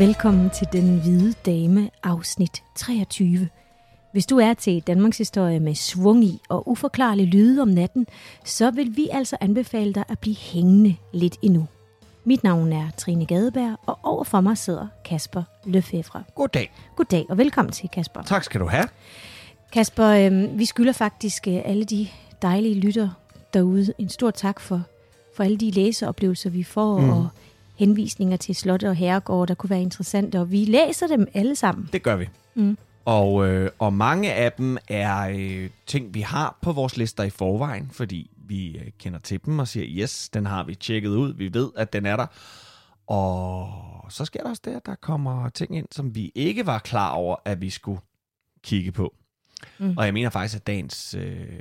Velkommen til Den Hvide Dame, afsnit 23. Hvis du er til Danmarks historie med svung i og uforklarlig lyde om natten, så vil vi altså anbefale dig at blive hængende lidt endnu. Mit navn er Trine Gadeberg, og overfor mig sidder Kasper Lefevre. Goddag. Goddag og velkommen til, Kasper. Tak skal du have. Kasper, øh, vi skylder faktisk øh, alle de dejlige lytter derude en stor tak for, for alle de læseoplevelser, vi får, mm. og henvisninger til slot og herregård, der kunne være interessante, og vi læser dem alle sammen. Det gør vi. Mm. Og, øh, og mange af dem er øh, ting, vi har på vores lister i forvejen, fordi vi øh, kender til dem og siger, yes, den har vi tjekket ud, vi ved, at den er der. Og så sker der også det, at der kommer ting ind, som vi ikke var klar over, at vi skulle kigge på. Mm. Og jeg mener faktisk, at dagens, øh,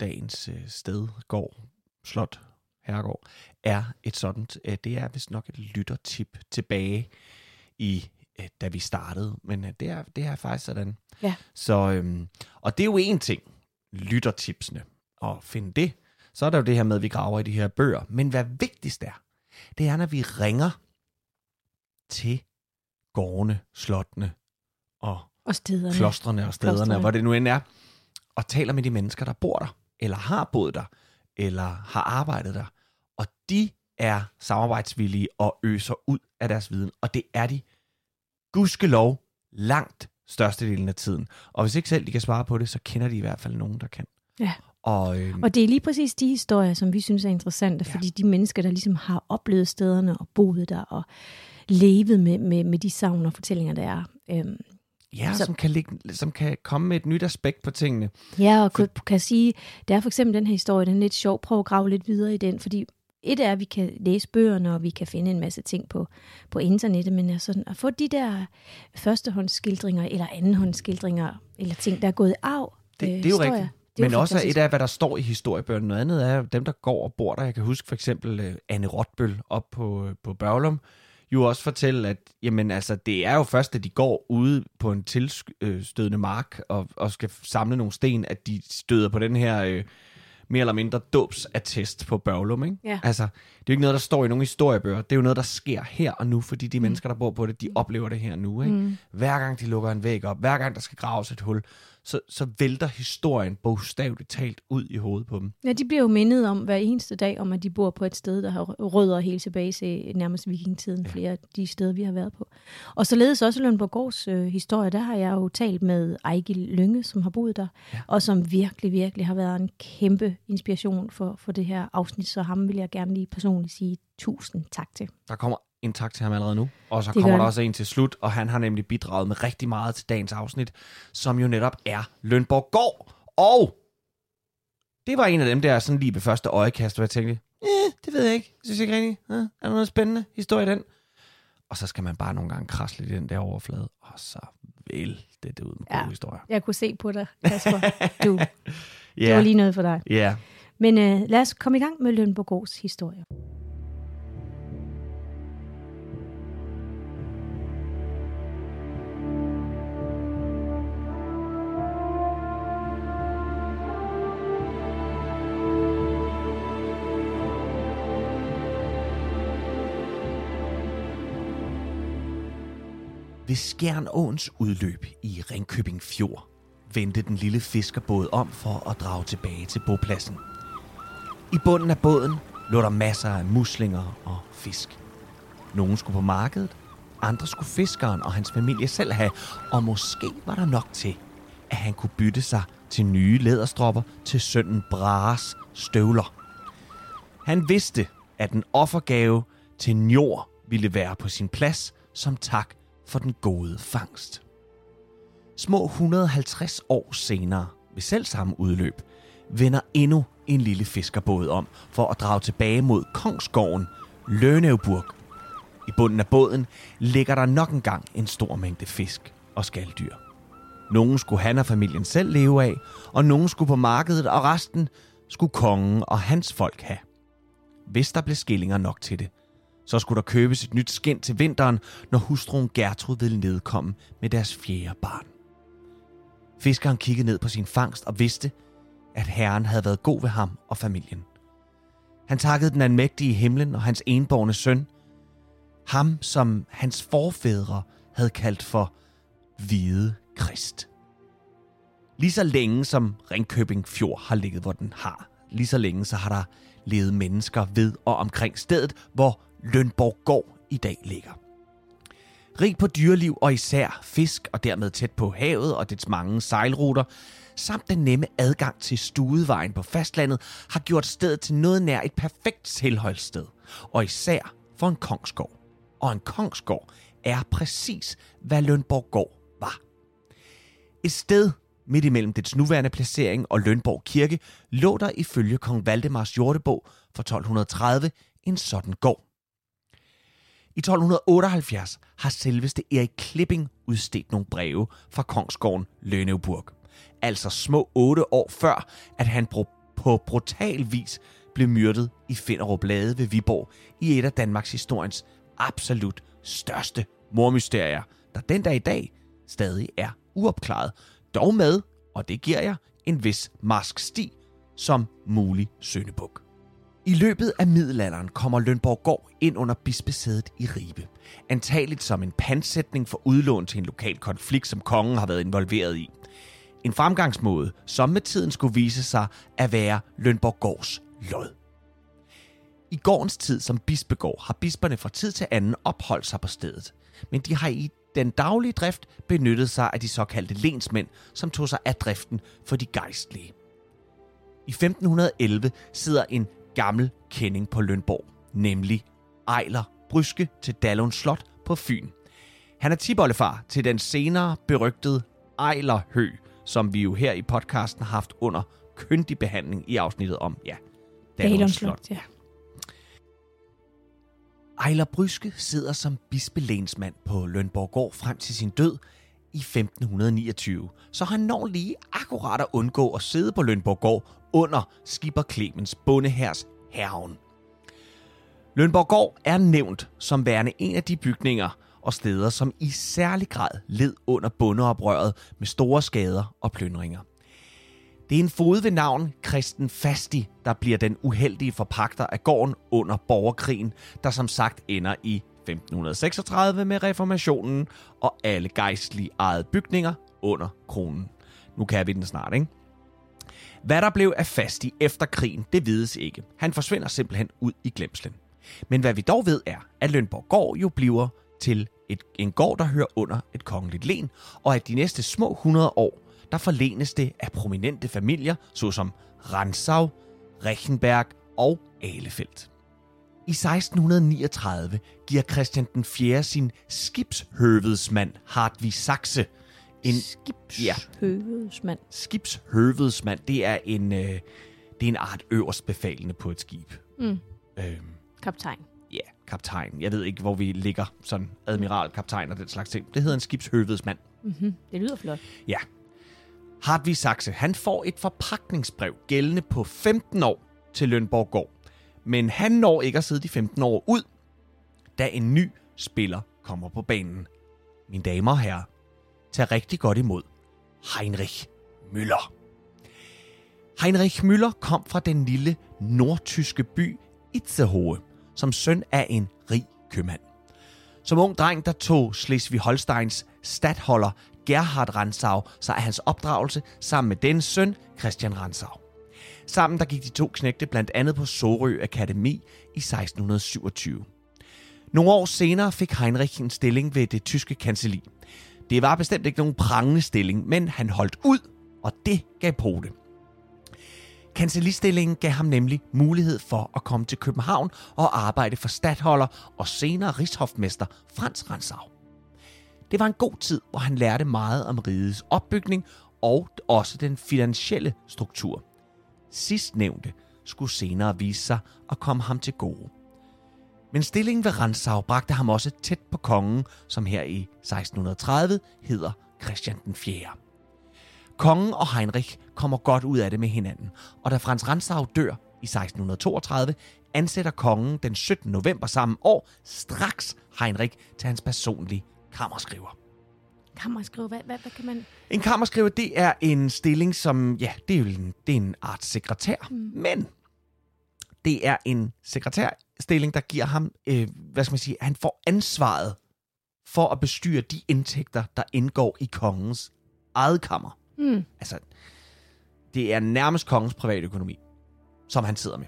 dagens øh, sted, gård, slot, herregård, er et sådan, øh, det er vist nok et lyttertip tilbage i, øh, da vi startede. Men øh, det, er, det er faktisk sådan. Ja. Så, øhm, og det er jo en ting, lyttertipsene, og finde det. Så er der jo det her med, at vi graver i de her bøger. Men hvad vigtigst er, det er, når vi ringer til gårdene, slottene og Og stederne. klostrene og stederne, Klostrene. hvor det nu end er, og taler med de mennesker, der bor der, eller har boet der, eller har arbejdet der. Og de er samarbejdsvillige og øser ud af deres viden. Og det er de, gudskelov, langt størstedelen af tiden. Og hvis ikke selv de kan svare på det, så kender de i hvert fald nogen, der kan. Ja. Og, øh, Og det er lige præcis de historier, som vi synes er interessante, Ja. fordi de mennesker, der ligesom har oplevet stederne og boet der og levet med, med, med de savn og fortællinger, der er. Øhm, ja, så- som kan, ligge, som kan komme med et nyt aspekt på tingene. ja, og kan, kan sige, der er for eksempel den her historie, den er lidt sjov, prøv at grave lidt videre i den, fordi et er, at vi kan læse bøgerne, og vi kan finde en masse ting på, på internettet, men altså, at få de der førstehåndsskildringer, eller andenhåndsskildringer, eller ting, der er gået af Det, øh, det er jo historier, rigtigt. det Men jo også fantastisk. et af, hvad der står i historiebøgerne. Noget andet er dem, der går og bor der. Jeg kan huske for eksempel uh, Anne Rotbøl op på, på Børglum, jo også fortælle, at jamen, altså, det er jo først, at de går ude på en tilstødende mark og, og skal samle nogle sten, at de støder på den her øh, mere eller mindre dåbsattest på Børglum. Ikke? Ja. Altså, det er jo ikke noget, der står i nogle historiebøger. Det er jo noget, der sker her og nu, fordi de mm. mennesker, der bor på det, de oplever det her nu. Ikke? Mm. Hver gang de lukker en væg op, hver gang der skal graves et hul, så, så vælter historien bogstaveligt talt ud i hovedet på dem. Ja, de bliver jo mindet om hver eneste dag, om at de bor på et sted, der har rødder helt tilbage til nærmest vikingetiden, ja. flere af de steder, vi har været på. Og således også Lønborgårds øh, historie, der har jeg jo talt med Ejgil Lynge, som har boet der, ja. og som virkelig, virkelig har været en kæmpe inspiration for, for det her afsnit, så ham vil jeg gerne lige personligt sige tusind tak til. Der kommer en tak til ham allerede nu, og så Det kommer der også en til slut, og han har nemlig bidraget med rigtig meget til dagens afsnit, som jo netop er Lønborg Gård. Og det var en af dem der sådan lige ved første øjekast, hvor jeg tænkte, eh, det ved jeg ikke, jeg synes ikke rigtigt, eh, er der noget spændende historie i den? Og så skal man bare nogle gange krasse lidt i den der overflade, og så vil det ud med gode Ja. historier. Jeg kunne se på dig, Kasper. Du, det Ja, var lige noget for dig. ja. Men øh, lad os komme i gang med Lønborgårds historie. Ved Skjernåens udløb i Ringkøbing Fjord vendte den lille fiskerbåd om for at drage tilbage til bopladsen. I bunden af båden lå der masser af muslinger og fisk. Nogle skulle på markedet, andre skulle fiskeren og hans familie selv have, og måske var der nok til, at han kunne bytte sig til nye læderstropper til sønnen Brares støvler. Han vidste, at en offergave til Njord ville være på sin plads som tak for den gode fangst. Små 150 år senere, ved selv samme udløb, vender endnu en lille fiskerbåd om for at drage tilbage mod Kongsgården, Løneuburg. I bunden af båden ligger der nok engang en stor mængde fisk og skalddyr. Nogen skulle han og familien selv leve af, og nogen skulle på markedet, og resten skulle kongen og hans folk have. Hvis der blev skillinger nok til det, så skulle der købes et nyt skind til vinteren, når hustruen Gertrud ville nedkomme med deres fjerde barn. Fiskeren kiggede ned på sin fangst og vidste, at herren havde været god ved ham og familien. Han takkede den almægtige himlen og hans enborne søn, ham som hans forfædre havde kaldt for Hvide Krist. Lige så længe som Ringkøbing Fjord har ligget, hvor den har, lige så længe så har der levet mennesker ved og omkring stedet, hvor Lønborg Gård i dag ligger. Rig på dyreliv og især fisk og dermed tæt på havet og dets mange sejlruter, samt den nemme adgang til Studevejen på fastlandet, har gjort stedet til noget nær et perfekt tilholdssted. Og især for en kongsgård. Og en kongsgård er præcis, hvad Lønborg Gård var. Et sted midt imellem dets nuværende placering og Lønborg Kirke, lå der ifølge kong Valdemars jordebog fra 1230 en sådan gård. I 1278 har selveste Erik Klipping udstedt nogle breve fra kongsgården Lønneburg. Altså små otte år før, at han på brutal vis blev myrdet i Finderup Lade ved Viborg i et af Danmarks historiens absolut største mormysterier, der den dag i dag stadig er uopklaret, dog med, og det giver jeg, en vis mask sti som mulig søndebuk. I løbet af middelalderen kommer Lønborg Gård ind under bispesædet i Ribe. Antageligt som en pansætning for udlån til en lokal konflikt, som kongen har været involveret i. En fremgangsmåde, som med tiden skulle vise sig at være Lønborg Gårds lod. I gårdens tid som bispegård har bisperne fra tid til anden opholdt sig på stedet, men de har i den daglige drift benyttet sig af de såkaldte lensmænd, som tog sig af driften for de gejstlige. I 1511 sidder en gammel kending på Lønborg, nemlig Ejler Bryske til Dallon Slot på Fyn. Han er tibollefar til den senere berygtede Ejler Hø, som vi jo her i podcasten har haft under køndig behandling i afsnittet om, ja, Dallon Slot. Ja. Ejler Bryske sidder som bispelensmand på Lønborg Gård frem til sin død i 1529, så han når lige akkurat at undgå at sidde på Lønborggård under Skipper Clemens bondehærs herven. Lønborggård er nævnt som værende en af de bygninger og steder, som i særlig grad led under bondeoprøret med store skader og plyndringer. Det er en fod ved navn Kristen Fasti, der bliver den uheldige forpagter af gården under borgerkrigen, der som sagt ender i 1536 med reformationen og alle gejstlige ejede bygninger under kronen. Nu kan vi den snart, ikke? Hvad der blev af Fasti efter krigen, det vides ikke. Han forsvinder simpelthen ud i glemslen. Men hvad vi dog ved er, at Lønborg Gård jo bliver til et, en gård, der hører under et kongeligt len, og at de næste små 100 år der forlenes det af prominente familier, såsom Ransau, Rechenberg og Alefeldt. I 1639 giver Christian den 4. sin skibshøvedsmand Hartvig Saxe en skibshøvedsmand. Ja, skibshøvedsmand, det er en øh, det er en art øverst befalende på et skib. Mm. Øhm, kaptajn. Ja, kaptajn. Jeg ved ikke, hvor vi ligger sådan admiral, kaptajn og den slags ting. Det hedder en skibshøvedsmand. Mm-hmm. Det lyder flot. Ja, Hartvig Saxe, han får et forpakningsbrev gældende på 15 år til Lønborg Gård. Men han når ikke at sidde de 15 år ud, da en ny spiller kommer på banen. Mine damer og herrer, tag rigtig godt imod Heinrich Müller. Heinrich Müller kom fra den lille nordtyske by Itzehoe, som søn af en rig købmand. Som ung dreng, der tog Slesvig-Holsteins stadholder Gerhard Ransau sig af hans opdragelse sammen med den søn Christian Ransau. Sammen der gik de to knægte blandt andet på Sorø Akademi i 1627. Nogle år senere fik Heinrich en stilling ved det tyske kanseli. Det var bestemt ikke nogen prangende stilling, men han holdt ud, og det gav på det. Gav ham nemlig mulighed for at komme til København og arbejde for stadholder og senere rigshofmester Frans Ransau. Det var en god tid, hvor han lærte meget om rigets opbygning og også den finansielle struktur. Sidstnævnte skulle senere vise sig at komme ham til gode. Men stillingen ved Ransau bragte ham også tæt på kongen, som her i 1630 hedder Christian den 4. Kongen og Heinrich kommer godt ud af det med hinanden, og da Frans Ransau dør i 1632, ansætter kongen den 17. november samme år straks Heinrich til hans personlige kammerskriver. Kammerskriver, hvad, hvad, hvad kan man... En kammerskriver, det er en stilling, som, ja, det er jo en, det er en art sekretær, mm. men det er en sekretærstilling, der giver ham, øh, hvad skal man sige, han får ansvaret for at bestyre de indtægter, der indgår i kongens eget kammer. Mm. Altså, det er nærmest kongens privatøkonomi, som han sidder med.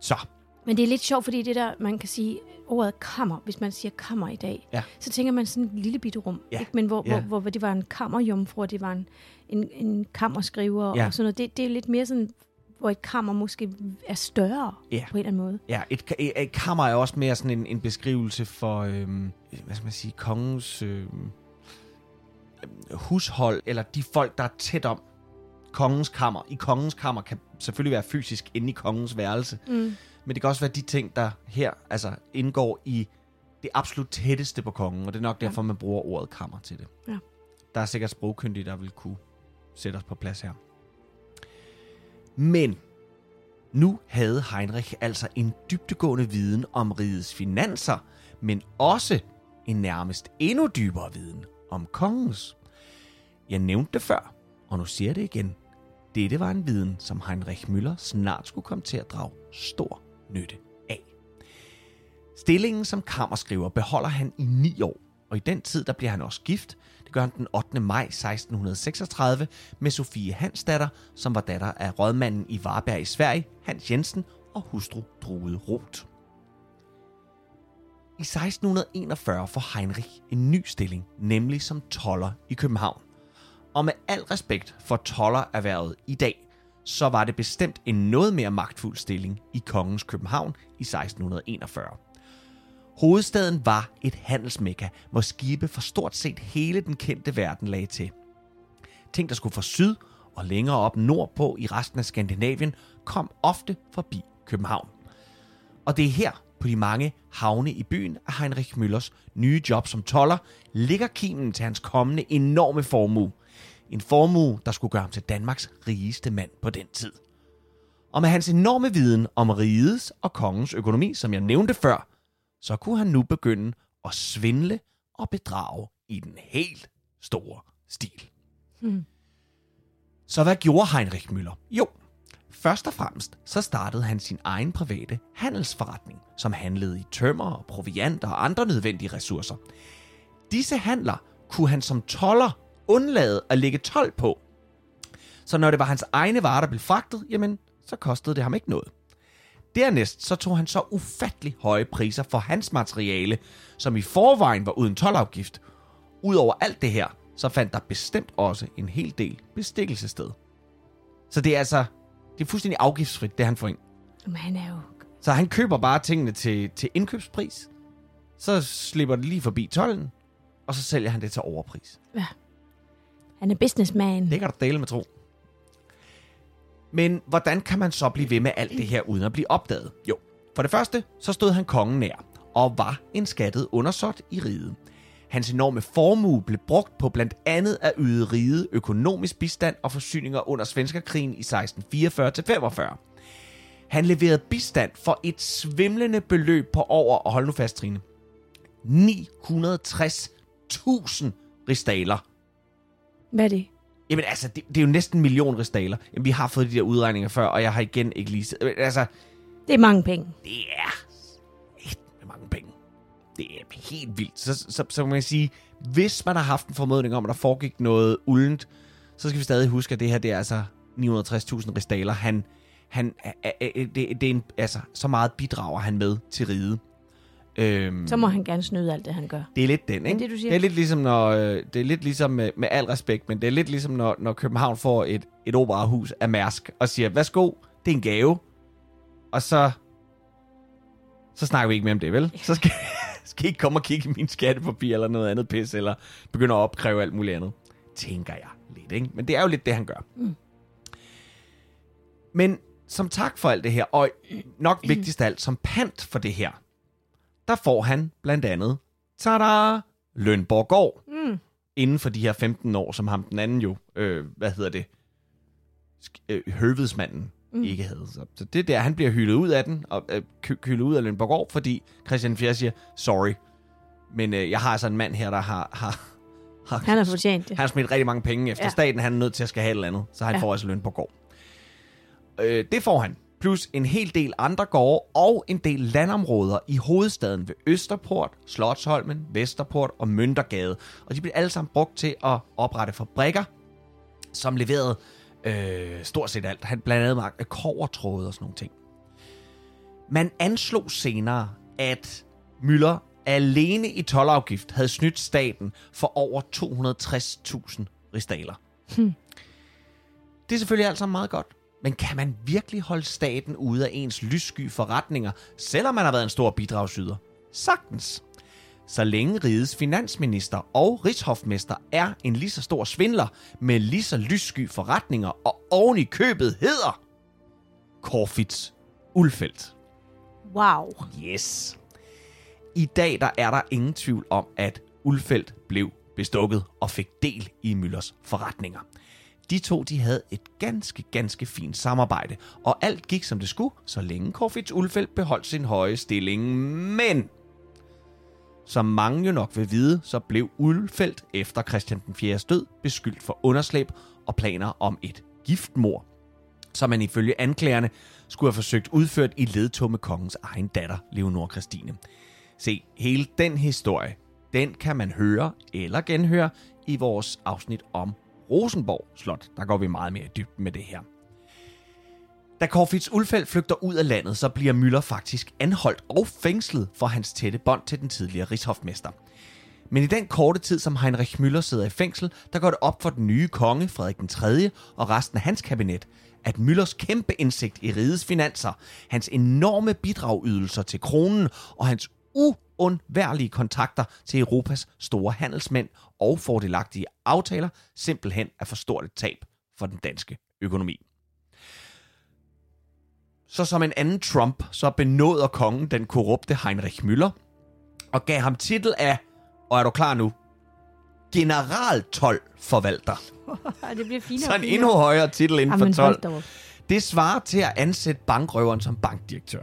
Så, Men det er lidt sjovt, fordi det der, man kan sige, ordet kammer, hvis man siger kammer i dag, Ja. så tænker man sådan et lille bitte rum. Ja. Ikke? Men hvor, Ja. hvor, hvor, det var en kammerjomfru, det var en, en, en kammerskriver Ja. og sådan noget. Det, det er lidt mere sådan, hvor et kammer måske er større Ja. på en eller anden måde. ja, et, et, et kammer er også mere sådan en, en beskrivelse for, øhm, hvad skal man sige, kongens øhm, hushold, eller de folk, der er tæt om kongens kammer. I kongens kammer kan selvfølgelig være fysisk inde i kongens værelse, Mm. Men det kan også være de ting, der her altså indgår i det absolut tætteste på kongen, og det er nok Ja. derfor, man bruger ordet kammer til det. Ja. Der er sikkert sprogkyndige, der vil kunne sætte os på plads her. Men nu havde Heinrich altså en dybtegående viden om rigets finanser, men også en nærmest endnu dybere viden om kongens. Jeg nævnte det før, og nu siger jeg det igen. Dette var en viden, som Heinrich Müller snart skulle komme til at drage stor nytte af. Stillingen som kammerskriver beholder han i ni år, og i den tid der bliver han også gift. Det gør han den 8. maj 1636 med Sofie Hansdatter, som var datter af rådmanden i Varberg i Sverige, Hans Jensen, og hustru Drude Roth. I 1641 får Heinrich en ny stilling, nemlig som toller i København. Og med al respekt for tollererhvervet i dag, så var det bestemt en noget mere magtfuld stilling i kongens København i 1641. Hovedstaden var et handelsmekka, hvor skibe fra stort set hele den kendte verden lagde til. Ting, der skulle fra syd og længere op nordpå i resten af Skandinavien, kom ofte forbi København. Og det er her, på de mange havne i byen, at Heinrich Müllers nye job som toller ligger kimen til hans kommende enorme formue. En formue, der skulle gøre ham til Danmarks rigeste mand på den tid. Og med hans enorme viden om rigets og kongens økonomi, som jeg nævnte før, så kunne han nu begynde at svindle og bedrage i den helt store stil. Hmm. Så hvad gjorde Heinrich Müller? Jo, først og fremmest så startede han sin egen private handelsforretning, som handlede i tømmer, og proviant og andre nødvendige ressourcer. Disse handler kunne han som toller undlade at lægge tolv på. Så når det var hans egne varer, der blev fragtet, jamen, så kostede det ham ikke noget. Dernæst så tog han så ufattelig høje priser for hans materiale, som i forvejen var uden tolvafgift. Udover alt det her, så fandt der bestemt også en hel del bestikkelse sted. Så det er altså, det er fuldstændig afgiftsfrit, det han får ind. Men han er jo... Så han køber bare tingene til, til indkøbspris, så slipper det lige forbi tollen, og så sælger han det til overpris. Han er businessman. Det kan du dele med tro. Men hvordan kan man så blive ved med alt det her uden at blive opdaget? Jo, for det første, så stod han kongen nær, og var en skattet undersåt i riget. Hans enorme formue blev brugt på blandt andet at yde riget økonomisk bistand og forsyninger under Svenskerkrigen i 1644-45. Han leverede bistand for et svimlende beløb på over, og hold nu fast, Trine, 960.000 ristaler. Hvad er det? Jamen altså, det, det er jo næsten en million ristaler. Jamen, vi har fået de der udregninger før, og jeg har igen ikke lige... Men Altså, Det er mange penge. det er med mange penge. Det er helt vildt. Så, så, så kan man sige, hvis man har haft en formodning om, at der foregik noget uldent, så skal vi stadig huske, at det her, det er altså 960.000 ristaler. Han, han, det, det er en, altså, så meget bidrager han med til riget. Øhm, Så må han gerne snyde alt det, han gør. det er lidt den, ikke? det, du siger. Det er lidt ligesom, når, øh, det er lidt ligesom med, med al respekt, men det er lidt ligesom, når, når København får et, et operahus af Mærsk og siger, værsgo, det er en gave. Og så, så snakker vi ikke mere om det, vel? Så skal, skal I ikke komme og kigge i min skattepapir eller noget andet pis, eller begynde at opkræve alt muligt andet. Tænker jeg lidt, ikke? Men det er jo lidt det, han gør. Mm. Men som tak for alt det her, og nok vigtigst af alt, som pant for det her, der får han blandt andet, tada, Lønborg Gård. Mm. Inden for de her 15 år, som ham den anden jo, øh, hvad hedder det, sk- øh, høvedsmanden mm. ikke havde. Så, så det er der, han bliver hyldet ud af den, og øh, hyldet ud af Lønborg Gård, fordi Christian Fjerde siger, sorry, men øh, jeg har altså en mand her, der har, har, har Han har fortjent det. han har smidt rigtig mange penge efter Ja. staten. Han er nødt til at skal have et eller andet. Så han ja. får altså løn på gård. Øh, det får han. Plus en hel del andre gårde og en del landområder i hovedstaden ved Østerport, Slotsholmen, Vesterport og Møntergade. Og de blev alle sammen brugt til at oprette fabrikker, som leverede øh, stort set alt. Han blandt andet magt kovertråde og sådan nogle ting. Man anslog senere, at Møller alene i tolvafgift havde snydt staten for over 260.000 ristaler. Hmm. Det er selvfølgelig alt sammen meget godt. Men kan man virkelig holde staten ude af ens lyssky forretninger, selvom man har været en stor bidragsyder? Sagtens. Så længe rigets finansminister og rigshofmester er en lige så stor svindler med lige så lyssky forretninger og oven i købet hedder Corfitz Ulfeldt. Wow. Yes. I dag der er der ingen tvivl om, at Ulfeldt blev bestukket og fik del i Møllers forretninger. De to de havde et ganske, ganske fint samarbejde, og alt gik som det skulle, så længe Corfitz Ulfeldt beholdt sin høje stilling. Men, som mange jo nok vil vide, så blev Ulfeldt efter Christian den 4. død beskyldt for underslæb og planer om et giftmor, som man ifølge anklagerne skulle have forsøgt udført i ledtog med kongens egen datter, Leonor Christine. Se, hele den historie, den kan man høre eller genhøre i vores afsnit om Rosenborg Slot. Der går vi meget mere i dybden med det her. Da Corfitz Ulfeldt flygter ud af landet, så bliver Møller faktisk anholdt og fængslet for hans tætte bånd til den tidligere rigshofmester. Men i den korte tid, som Heinrich Müller sidder i fængsel, der går det op for den nye konge, Frederik den 3. og resten af hans kabinet, at Müllers kæmpe indsigt i rigets finanser, hans enorme bidragydelser til kronen og hans uundværlige kontakter til Europas store handelsmænd og fordelagtige aftaler simpelthen er for stort et tab for den danske økonomi. Så som en anden Trump, så benåder kongen den korrupte Heinrich Müller og gav ham titel af, og er du klar nu, generaltolvforvalter. det bliver finere Så en endnu højere titel inden for Jamen, 12. da op. Det svarer til at ansætte bankrøveren som bankdirektør.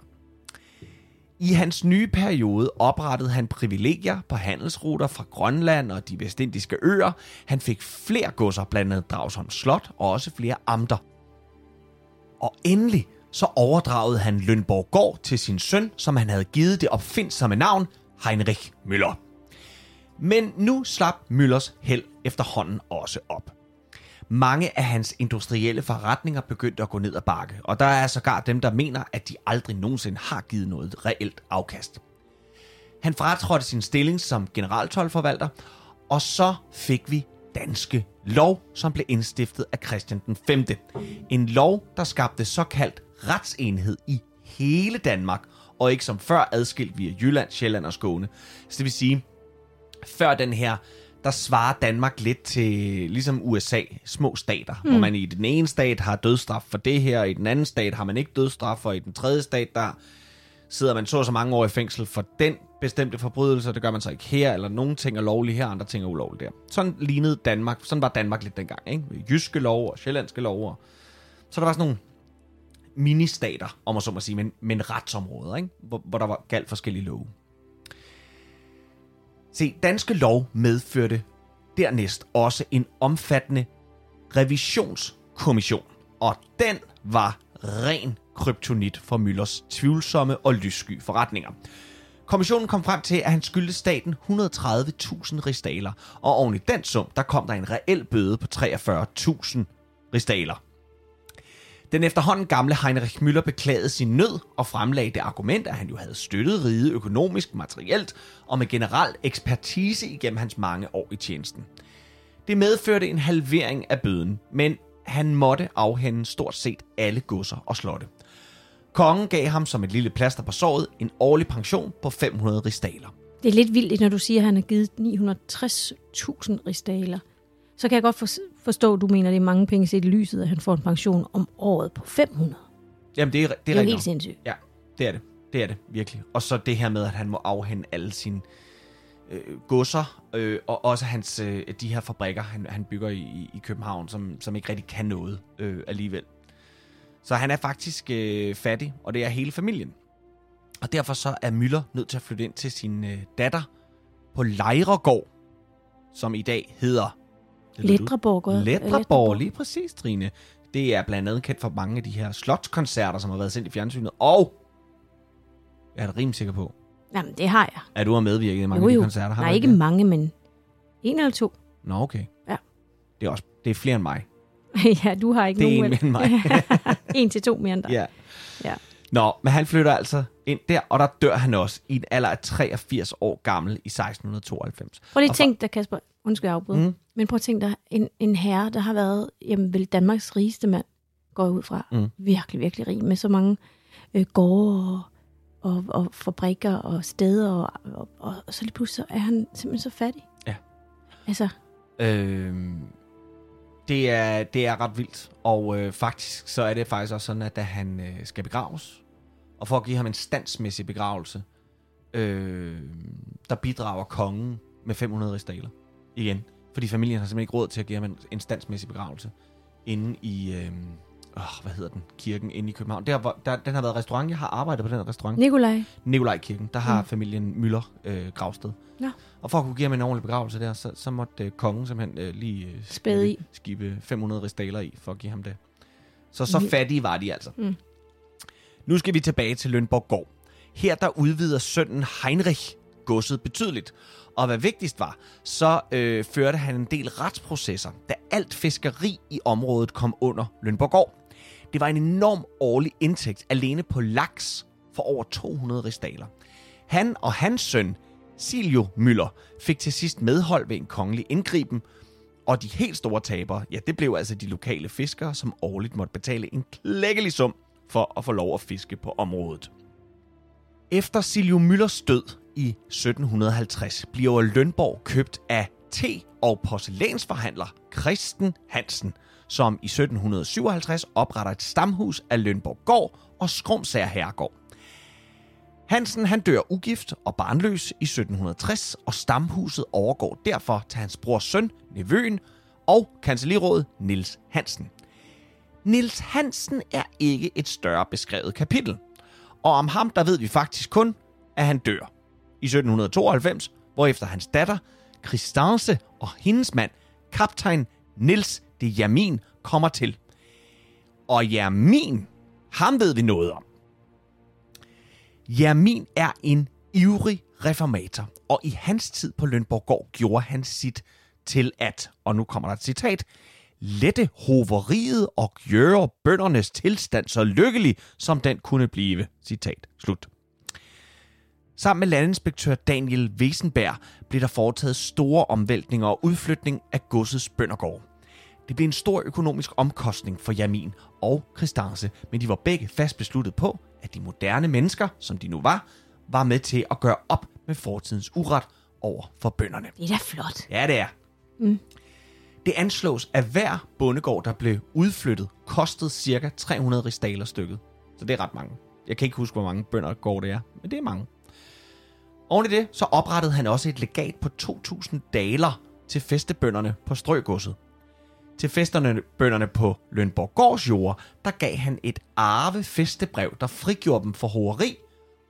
I hans nye periode oprettede han privilegier på handelsruter fra Grønland og de vestindiske øer. Han fik flere godser, blandt andet Dragsholm Slot og også flere amter. Og endelig så overdragede han Lønborg Gård til sin søn, som han havde givet det opfindsomme navn Heinrich Müller. Men nu slap Müllers held efterhånden også op. Mange af hans industrielle forretninger begyndte at gå ned ad bakke, og der er sågar dem, der mener, at de aldrig nogensinde har givet noget reelt afkast. Han fratrådte sin stilling som generaltolforvalter, og så fik vi danske lov, som blev indstiftet af Christian den 5. En lov, der skabte såkaldt retsenhed i hele Danmark, og ikke som før adskilt via Jylland, Sjælland og Skåne. Så det vil sige, før den her, der svarer Danmark lidt til ligesom USA, små stater, mm. hvor man i den ene stat har dødsstraf for det her, og i den anden stat har man ikke dødsstraf, og i den tredje stat, der sidder man så så mange år i fængsel for den bestemte forbrydelse, og det gør man så ikke her, eller nogle ting er lovlige her, andre ting er ulovlige der. Sådan lignede Danmark, sådan var Danmark lidt dengang, ikke? Jyske lov og sjællandske lov, og så der var sådan nogle ministater, om man så må sige, men, men retsområder, ikke? Hvor, hvor der var galt forskellige love. Se, danske lov medførte dernæst også en omfattende revisionskommission, og den var ren kryptonit for Møllers tvivlsomme og lyssky forretninger. Kommissionen kom frem til, at han skyldte staten 130.000 ristaler, og oven i den sum, der kom der en reel bøde på 43.000 ristaler. Den efterhånden gamle Heinrich Müller beklagede sin nød og fremlagde det argument, at han jo havde støttet rige økonomisk, materielt og med generel ekspertise igennem hans mange år i tjenesten. Det medførte en halvering af bøden, men han måtte afhænde stort set alle godser og slotte. Kongen gav ham som et lille plaster på såret en årlig pension på 500 ristaler. Det er lidt vildt, når du siger, at han har givet 960.000 ristaler så kan jeg godt for, forstå, at du mener, at det er mange penge set i lyset, at han får en pension om året på 500. Jamen, det er, det er, Det er helt nok. sindssygt. Ja, det er det. Det er det, virkelig. Og så det her med, at han må afhænde alle sine øh, godser, øh, og også hans, øh, de her fabrikker, han, han bygger i, i, i København, som, som ikke rigtig kan noget øh, alligevel. Så han er faktisk øh, fattig, og det er hele familien. Og derfor så er Møller nødt til at flytte ind til sin øh, datter på Lejregård, som i dag hedder... Det. Letreborg. Letreborg, lige præcis, Trine. Det er blandt andet kendt for mange af de her slotskoncerter, som har været sendt i fjernsynet. Og jeg er da rimelig sikker på, Jamen, det har jeg. at du har medvirket i mange Jo, af de jo. koncerter. Har Nej, ikke det? mange, men en eller to. Nå, okay. Ja. Det er, også, det er flere end mig. ja, du har ikke Det er nogen. en mere end mig. en til to mere end dig. ja. Ja. Nå, men han flytter altså ind der, og der dør han også i en alder af 83 år gammel i 1692. Prøv lige at tænke dig, Kasper. Undskyld, jeg afbryder. Mm. Men prøv at tænke dig, en, en herre, der har været jamen, vel Danmarks rigeste mand, går jeg ud fra. Mm. Virkelig, virkelig rig, med så mange øh, gårde og, og, og fabrikker og steder, og, og, og, og så lige pludselig så er han simpelthen så fattig. Ja. Altså, Øhm, det, er, det er ret vildt, og øh, faktisk så er det faktisk også sådan, at da han øh, skal begraves, og for at give ham en standsmæssig begravelse, øh, der bidrager kongen med 500 rigsdaler igen. Fordi familien har simpelthen ikke råd til at give ham en, en standsmæssig begravelse inde i, øh, åh, hvad hedder den, kirken inde i København. Der, hvor, der, den har været restaurant, jeg har arbejdet på den restaurant. Nikolaj, Nikolajkirken, der har Mm. familien Møller øh, gravsted. Nå. Og for at kunne give ham en ordentlig begravelse der, så, så måtte øh, kongen simpelthen øh, lige øh, Spæde i. skibe 500 rigsdaler i, for at give ham det. Så så fattige var de altså. Mm. Nu skal vi tilbage til Lønborg Gård. Her der udvider sønnen Heinrich godset betydeligt. Og hvad vigtigst var, så øh, førte han en del retsprocesser, da alt fiskeri i området kom under Lønborgård. Det var en enorm årlig indtægt alene på laks for over 200 ristaler. Han og hans søn, Siljo Møller, fik til sidst medhold ved en kongelig indgriben, og de helt store tabere, ja, det blev altså de lokale fiskere, som årligt måtte betale en klækkelig sum for at få lov at fiske på området. Efter Siljo Müllers død i 1750 bliver Lønborg købt af te- og porcelænsforhandler Christen Hansen, som i 1757 opretter et stamhus af Lønborg Gård og Skrumsager Herregård. Hansen han dør ugift og barnløs i 1760, og stamhuset overgår derfor til hans brors søn, nevøen og kancellirådet Nils Hansen. Nils Hansen er ikke et større beskrevet kapitel, og om ham der ved vi faktisk kun, at han dør i 1792, hvorefter hans datter, Christance og hendes mand, kaptajn Nils de Jamin, kommer til. Og Jamin, ham ved vi noget om. Jamin er en ivrig reformator, og i hans tid på Lønborggård gjorde han sit til at, og nu kommer der et citat, lette hoveriet og gøre bøndernes tilstand så lykkelig, som den kunne blive. Citat slut. Sammen med landinspektør Daniel Wesenberg blev der foretaget store omvæltninger og udflytning af godsets bøndergård. Det blev en stor økonomisk omkostning for Jamin og Christance, men de var begge fast besluttet på, at de moderne mennesker, som de nu var, var med til at gøre op med fortidens uret over for bønderne. det er da flot. Ja, det er. Mm. Det anslås, at hver bondegård, der blev udflyttet, kostede ca. 300 rigsdaler stykket. Så det er ret mange. Jeg kan ikke huske, hvor mange bøndergård det er, men det er mange. Oven i det, så oprettede han også et legat på 2.000 daler til festebønderne på Strøgodset. Til festerne bønderne på Lønborg Gårds jord, der gav han et arve festebrev, der frigjorde dem for hoveri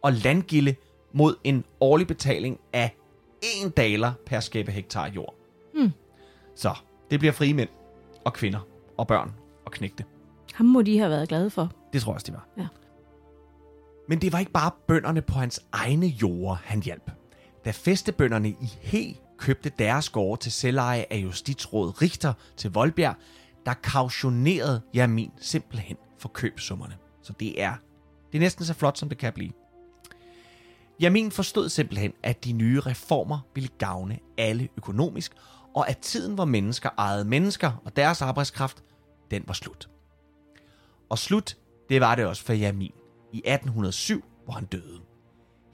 og landgilde mod en årlig betaling af 1 daler per skæbe hektar jord. Hmm. Så det bliver frie mænd og kvinder og børn og knægte. Ham må de have været glade for. Det tror jeg også, de var. Ja. Men det var ikke bare bønderne på hans egne jorder, han hjalp. Da festebønderne i He købte deres gårde til selveje af justitsråd Richter til Voldbjerg, der kautionerede Jamin simpelthen for købsummerne. Så det er, det er næsten så flot, som det kan blive. Jamin forstod simpelthen, at de nye reformer ville gavne alle økonomisk, og at tiden, hvor mennesker ejede mennesker og deres arbejdskraft, den var slut. Og slut, det var det også for Jamin i 1807, hvor han døde.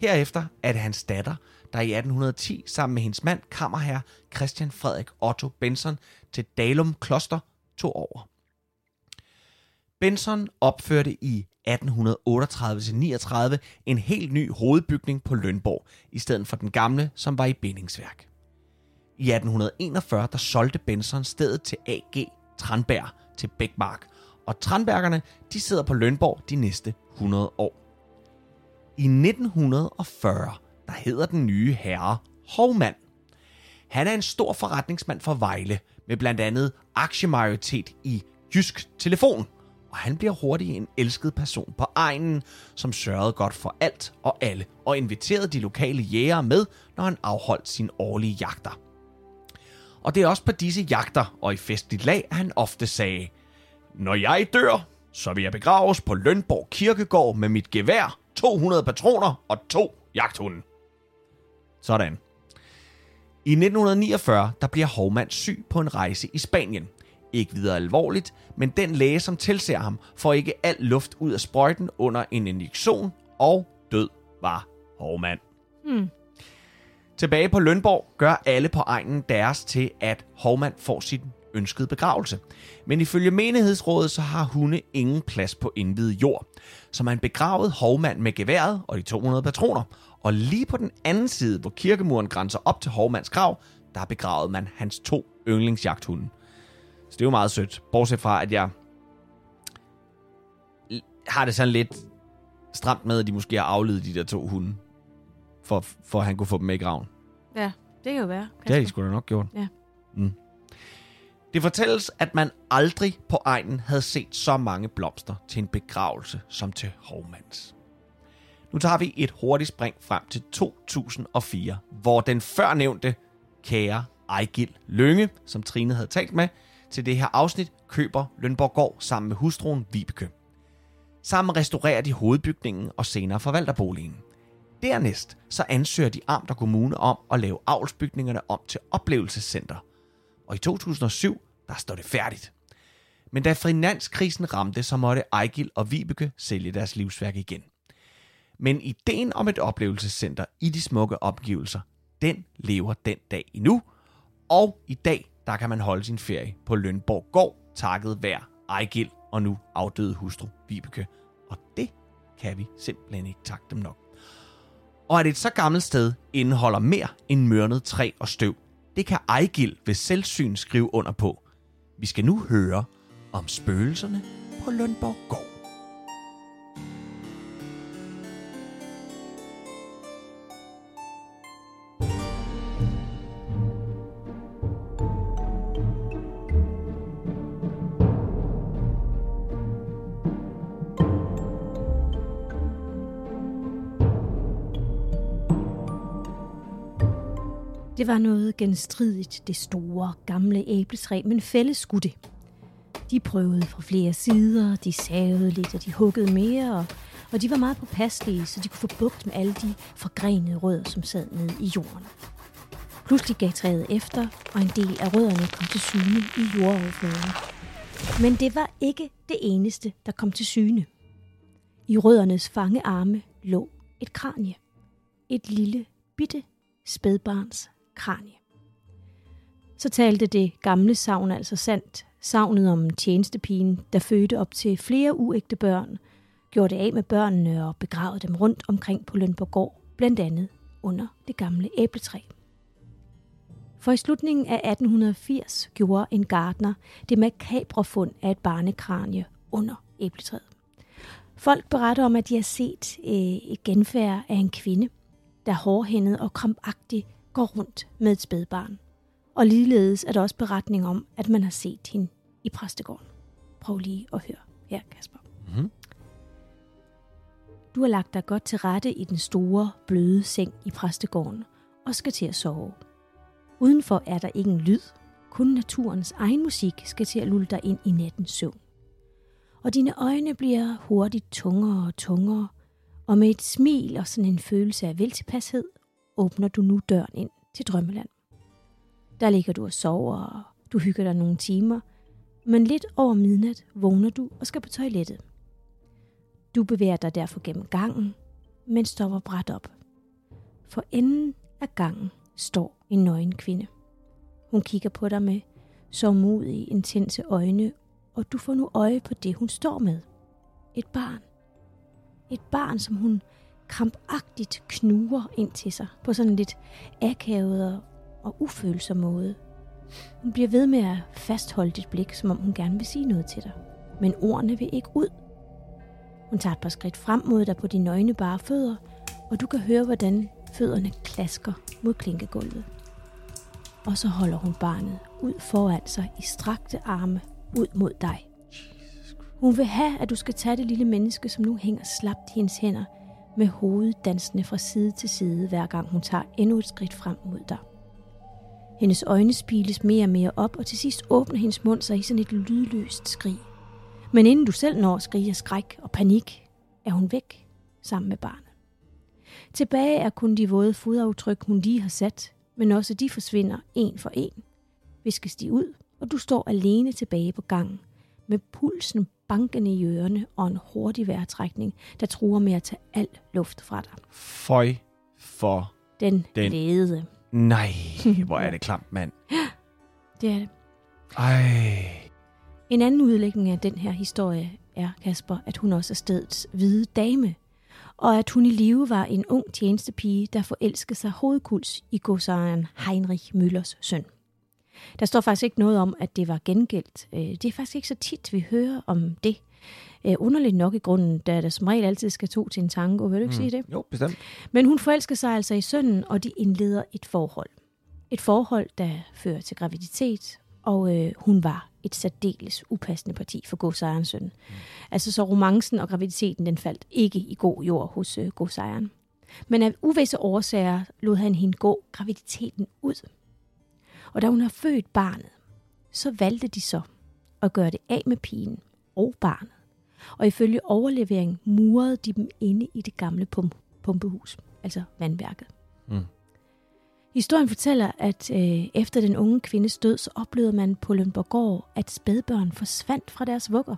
Herefter er det hans datter, der i 1810 sammen med hendes mand, kammerherre Christian Frederik Otto Benson til Dalum Kloster, tog over. Benson opførte i 1838-39 en helt ny hovedbygning på Lønborg, i stedet for den gamle, som var i bindingsværk. I 1841 der solgte Benson stedet til AG Tranberg til Bækmark, og Tranbergerne de sidder på Lønborg de næste 100 år. I 1940 der hedder den nye herre Hovmand. Han er en stor forretningsmand for Vejle, med blandt andet aktiemajoritet i Jysk Telefon, og han bliver hurtigt en elsket person på egnen, som sørgede godt for alt og alle, og inviterede de lokale jægere med, når han afholdt sine årlige jagter. Og det er også på disse jagter og i festligt lag, at han ofte sagde, når jeg dør, så vil jeg begraves på Lønborg Kirkegård med mit gevær, 200 patroner og to jagthunde. Sådan. I 1949 der bliver Hovmand syg på en rejse i Spanien. Ikke videre alvorligt, men den læge, som tilser ham, får ikke al luft ud af sprøjten under en injektion, og død var Hovmand. Hmm. Tilbage på Lønborg gør alle på egnen deres til, at Hovmand får sin ønskede begravelse. Men ifølge menighedsrådet, så har hunde ingen plads på indvidet jord. Så man begravede Hovmand med geværet og de 200 patroner. Og lige på den anden side, hvor kirkemuren grænser op til Hovmands grav, der begravede man hans to yndlingsjagthunde. Så det er jo meget sødt. Bortset fra, at jeg har det sådan lidt stramt med, at de måske har afledet de der to hunde, for, for at han kunne få dem med i graven. Ja, det kan jo være. Det har de sgu da nok gjort. Ja. Mm. Det fortælles, at man aldrig på egnen havde set så mange blomster til en begravelse som til Hovmands. Nu tager vi et hurtigt spring frem til 2004, hvor den førnævnte kære Ejgil Lønge, som Trine havde talt med, til det her afsnit køber Lønborggård sammen med hustruen Vibeke. Sammen restaurerer de hovedbygningen og senere forvalterboligen. Dernæst så ansøger de amt og kommune om at lave avlsbygningerne om til oplevelsescenter. Og i 2007, der står det færdigt. Men da finanskrisen ramte, så måtte Ejgil og Vibeke sælge deres livsværk igen. Men ideen om et oplevelsescenter i de smukke opgivelser, den lever den dag endnu. Og i dag, der kan man holde sin ferie på Lønborg Gård, takket være Ejgil og nu afdøde hustru Vibeke. Og det kan vi simpelthen ikke takke dem nok. Og at et så gammelt sted indeholder mere end mørnet træ og støv, det kan Ejgil ved selvsyn skrive under på. Vi skal nu høre om spøgelserne på Lundborg Gård. Det var noget genstridigt, det store, gamle æbletræ, men fælles skulle det. De prøvede fra flere sider, de savede lidt, og de huggede mere, og, og de var meget påpasselige, så de kunne få bugt med alle de forgrenede rødder, som sad nede i jorden. Pludselig gav træet efter, og en del af rødderne kom til syne i jordoverfladen. Men det var ikke det eneste, der kom til syne. I røddernes fangearme lå et kranie. Et lille, bitte spædbarns kranie. Så talte det gamle savn altså sandt. Savnet om tjenestepigen, der fødte op til flere uægte børn, gjorde det af med børnene og begravede dem rundt omkring på Lønborg Gård, blandt andet under det gamle æbletræ. For i slutningen af 1880 gjorde en gardner det makabre fund af et barnekranie under æbletræet. Folk beretter om, at de har set øh, et genfærd af en kvinde, der hårdhændet og krampagtigt går rundt med et spædbarn. Og ligeledes er der også beretning om, at man har set hende i præstegården. Prøv lige at høre her, Kasper. Mm-hmm. Du har lagt dig godt til rette i den store, bløde seng i præstegården og skal til at sove. Udenfor er der ingen lyd. Kun naturens egen musik skal til at lulle dig ind i nattens søvn. Og dine øjne bliver hurtigt tungere og tungere, og med et smil og sådan en følelse af veltilpashed åbner du nu døren ind til Drømmeland. Der ligger du og sover, og du hygger dig nogle timer, men lidt over midnat vågner du og skal på toilettet. Du bevæger dig derfor gennem gangen, men stopper bræt op For enden af gangen står en nøgen kvinde. Hun kigger på dig med sovmodige, intense øjne, og du får nu øje på det, hun står med. Et barn. Et barn, som hun krampagtigt knuger ind til sig på sådan en lidt akavet og ufølsom måde. Hun bliver ved med at fastholde dit blik, som om hun gerne vil sige noget til dig. Men ordene vil ikke ud. Hun tager et par skridt frem mod dig på de nøgne bare fødder, og du kan høre, hvordan fødderne klasker mod klinkegulvet. Og så holder hun barnet ud foran sig i strakte arme ud mod dig. Hun vil have, at du skal tage det lille menneske, som nu hænger slapt i hendes hænder, med hovedet dansende fra side til side, hver gang hun tager endnu et skridt frem mod dig. Hendes øjne spiles mere og mere op, og til sidst åbner hendes mund sig i sådan et lydløst skrig. Men inden du selv når at skrige af skræk og panik, er hun væk sammen med barnet. Tilbage er kun de våde fodaftryk, hun lige har sat, men også de forsvinder en for en. Viskes de ud, og du står alene tilbage på gangen, med pulsen bankende i ørerne og en hurtig vejrtrækning, der truer med at tage al luft fra dig. Føj for... Den, Den. lede. Nej, hvor er det klamt, mand. Det er det. Ej. En anden udlægning af den her historie er, Kasper, at hun også er stedets hvide dame, og at hun i live var en ung tjenestepige, der forelskede sig hovedkuls i godsejeren Heinrich Müllers søn. Der står faktisk ikke noget om, at det var gengældt. Øh, Det er faktisk ikke så tit, vi hører om det. Øh, Underligt nok i grunden, da der som regel altid skal to til en tango, vil du ikke mm. sige det? Jo, bestemt. Men hun forelsker sig altså i sønnen, og de indleder et forhold. Et forhold, der fører til graviditet, og øh, hun var et særdeles upassende parti for godsejerens søn. Mm. Altså så romancen og graviditeten, den faldt ikke i god jord hos øh, godsejeren. Men af uvisse årsager lod han hende gå graviditeten ud. Og da hun har født barnet, så valgte de så at gøre det af med pigen og barnet. Og ifølge overlevering murede de dem inde i det gamle pump- pumpehus, altså vandværket. Mm. Historien fortæller, at øh, efter den unge kvindes død, så oplevede man på Lønborgård, at spædbørn forsvandt fra deres vugger.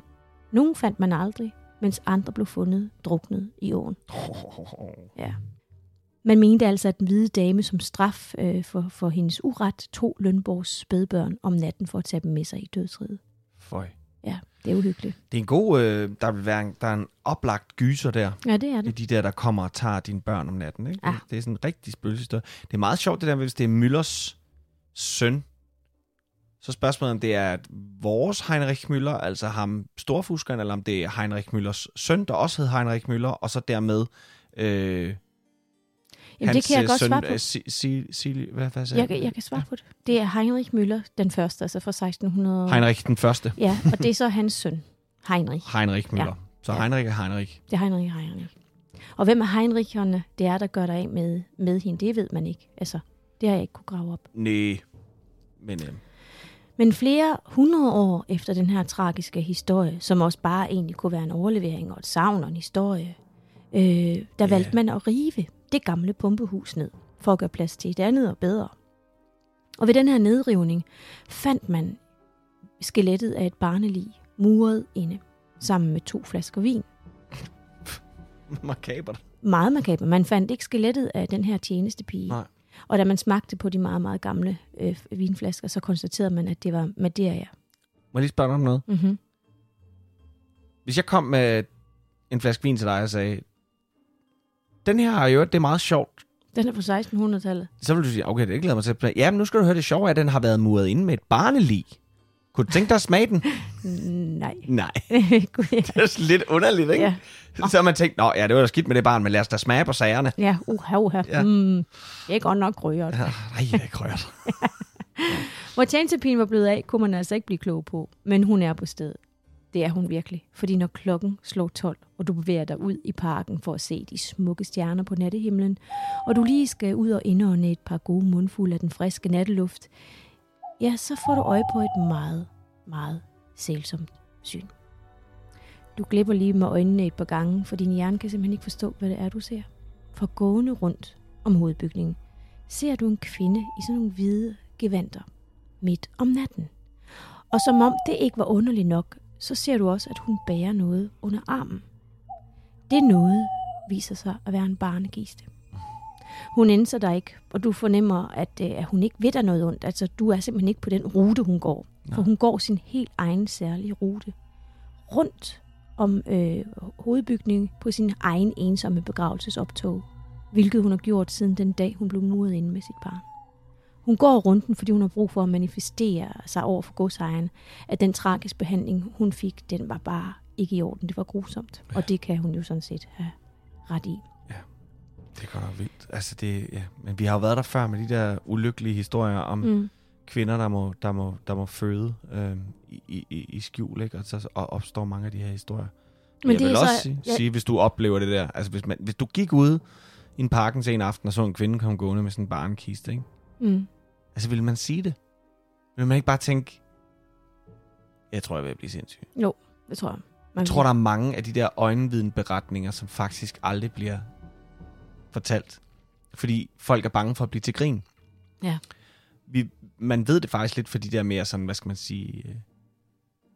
Nogle fandt man aldrig, mens andre blev fundet druknet i åen. Ja. Man mente altså, at den hvide dame som straf øh, for, for hendes uret tog Lønborgs spædbørn om natten for at tage dem med sig i dødsriget. Føj. Ja, det er uhyggeligt. Det er en god... Øh, der vil være en, der er en oplagt gyser der. Ja, det er Det er de der, der kommer og tager dine børn om natten. Ikke? Ja. Det, det er sådan en rigtig spøgelsesstød. Det er meget sjovt, det der, hvis det er Müllers søn. Så spørgsmålet om det er at vores Heinrich Müller, altså ham storfuskeren, eller om det er Heinrich Müllers søn, der også hed Heinrich Müller, og så dermed øh, Jamen, det kan jeg øh, godt søn, svare på. øh, Si, si, si, hvad, Jeg, kan- jeg kan svare på det. Det er Heinrich Müller, den første, altså fra 1600. Heinrich den første. Ja, og det er så hans søn, Heinrich. Heinrich Müller. Ja. Så Ja. Heinrich er Heinrich. Det er Heinrich Heinrich. Og hvem er Heinricherne, det er, der gør dig af med, med hende, det ved man ikke. Altså, det har jeg ikke kunne grave op. Nej. Men øh, Men flere hundrede år efter den her tragiske historie, som også bare egentlig kunne være en overlevering og et savn og en historie, øh, der Ja. valgte man at rive det gamle pumpehus ned, for at gøre plads til et andet og bedre. Og ved den her nedrivning fandt man skelettet af et barnelig muret inde, sammen med to flasker vin. makabert. Meget makaber. Man fandt ikke skelettet af den her tjenestepige. Nej. Og da man smagte på de meget, meget gamle øh, vinflasker, så konstaterede man, at det var Madeira. Må jeg lige spørge dig om noget? Mm-hmm. Hvis jeg kom med en flaske vin til dig og sagde, den her har jo det er meget sjovt, Den er på 1600-tallet. så vil du sige, okay, det glæder mig til. Ja, men nu skal du høre det sjove, at den har været muret inde med et barnelig. Kunne du tænke dig at smage den? Nej. Nej, det er lidt underligt, ikke? Ja. Så har man tænkt, nå ja, det var da skidt med det barn, men lad os da smage på sagerne. Ja, uha, uha. Ja. Mm, det er godt nok rørt. Ja, nej, det er krørt. Hvor tjenestepigen var blevet af, kunne man altså ikke blive klog på. Men hun er på stedet. Det er hun virkelig. Fordi når klokken slår 12, og du bevæger dig ud i parken for at se de smukke stjerner på nattehimlen, og du lige skal ud og indånde et par gode mundfulde af den friske natteluft, ja, så får du øje på et meget, meget sælsomt syn. Du glipper lige med øjnene et par gange, for din hjerne kan simpelthen ikke forstå, hvad det er, du ser. For gående rundt om hovedbygningen, ser du en kvinde i sådan nogle hvide gevanter midt om natten. Og som om det ikke var underligt nok, så ser du også, at hun bærer noget under armen. Det noget viser sig at være en barnegiste. Hun ændrer dig ikke, og du fornemmer, at, øh, at hun ikke ved dig noget ondt. Altså, du er simpelthen ikke på den rute, hun går. Nå. For hun går sin helt egen særlige rute. Rundt om øh, hovedbygningen på sin egen ensomme begravelsesoptog. Hvilket hun har gjort siden den dag, hun blev muret inde med sit barn. Hun går rundt den, fordi hun har brug for at manifestere sig over for godsejeren, at den tragiske behandling, hun fik, den var bare ikke i orden. Det var grusomt. Ja. Og det kan hun jo sådan set have ret i. Det er godt nok vildt. Altså det, ja. Men vi har jo været der før med de der ulykkelige historier om mm. kvinder, der må, der må, der må føde øh, i, i, i skjul, ikke? Og så og opstår mange af de her historier. Men jeg det vil også så, sige, ja. sige, hvis du oplever det der, altså hvis, man, hvis du gik ud i en parken til en aften og så en kvinde komme gående med sådan en barnkiste, ikke? Mm. Altså vil man sige det? Vil man ikke bare tænke, jeg tror, jeg vil blive sindssyg? Jo, det tror jeg. Man jeg tror, der er mange af de der øjenvidenberetninger, som faktisk aldrig bliver fortalt. Fordi folk er bange for at blive til grin. Ja. Vi, man ved det faktisk lidt for de der mere sådan, hvad skal man sige, øh,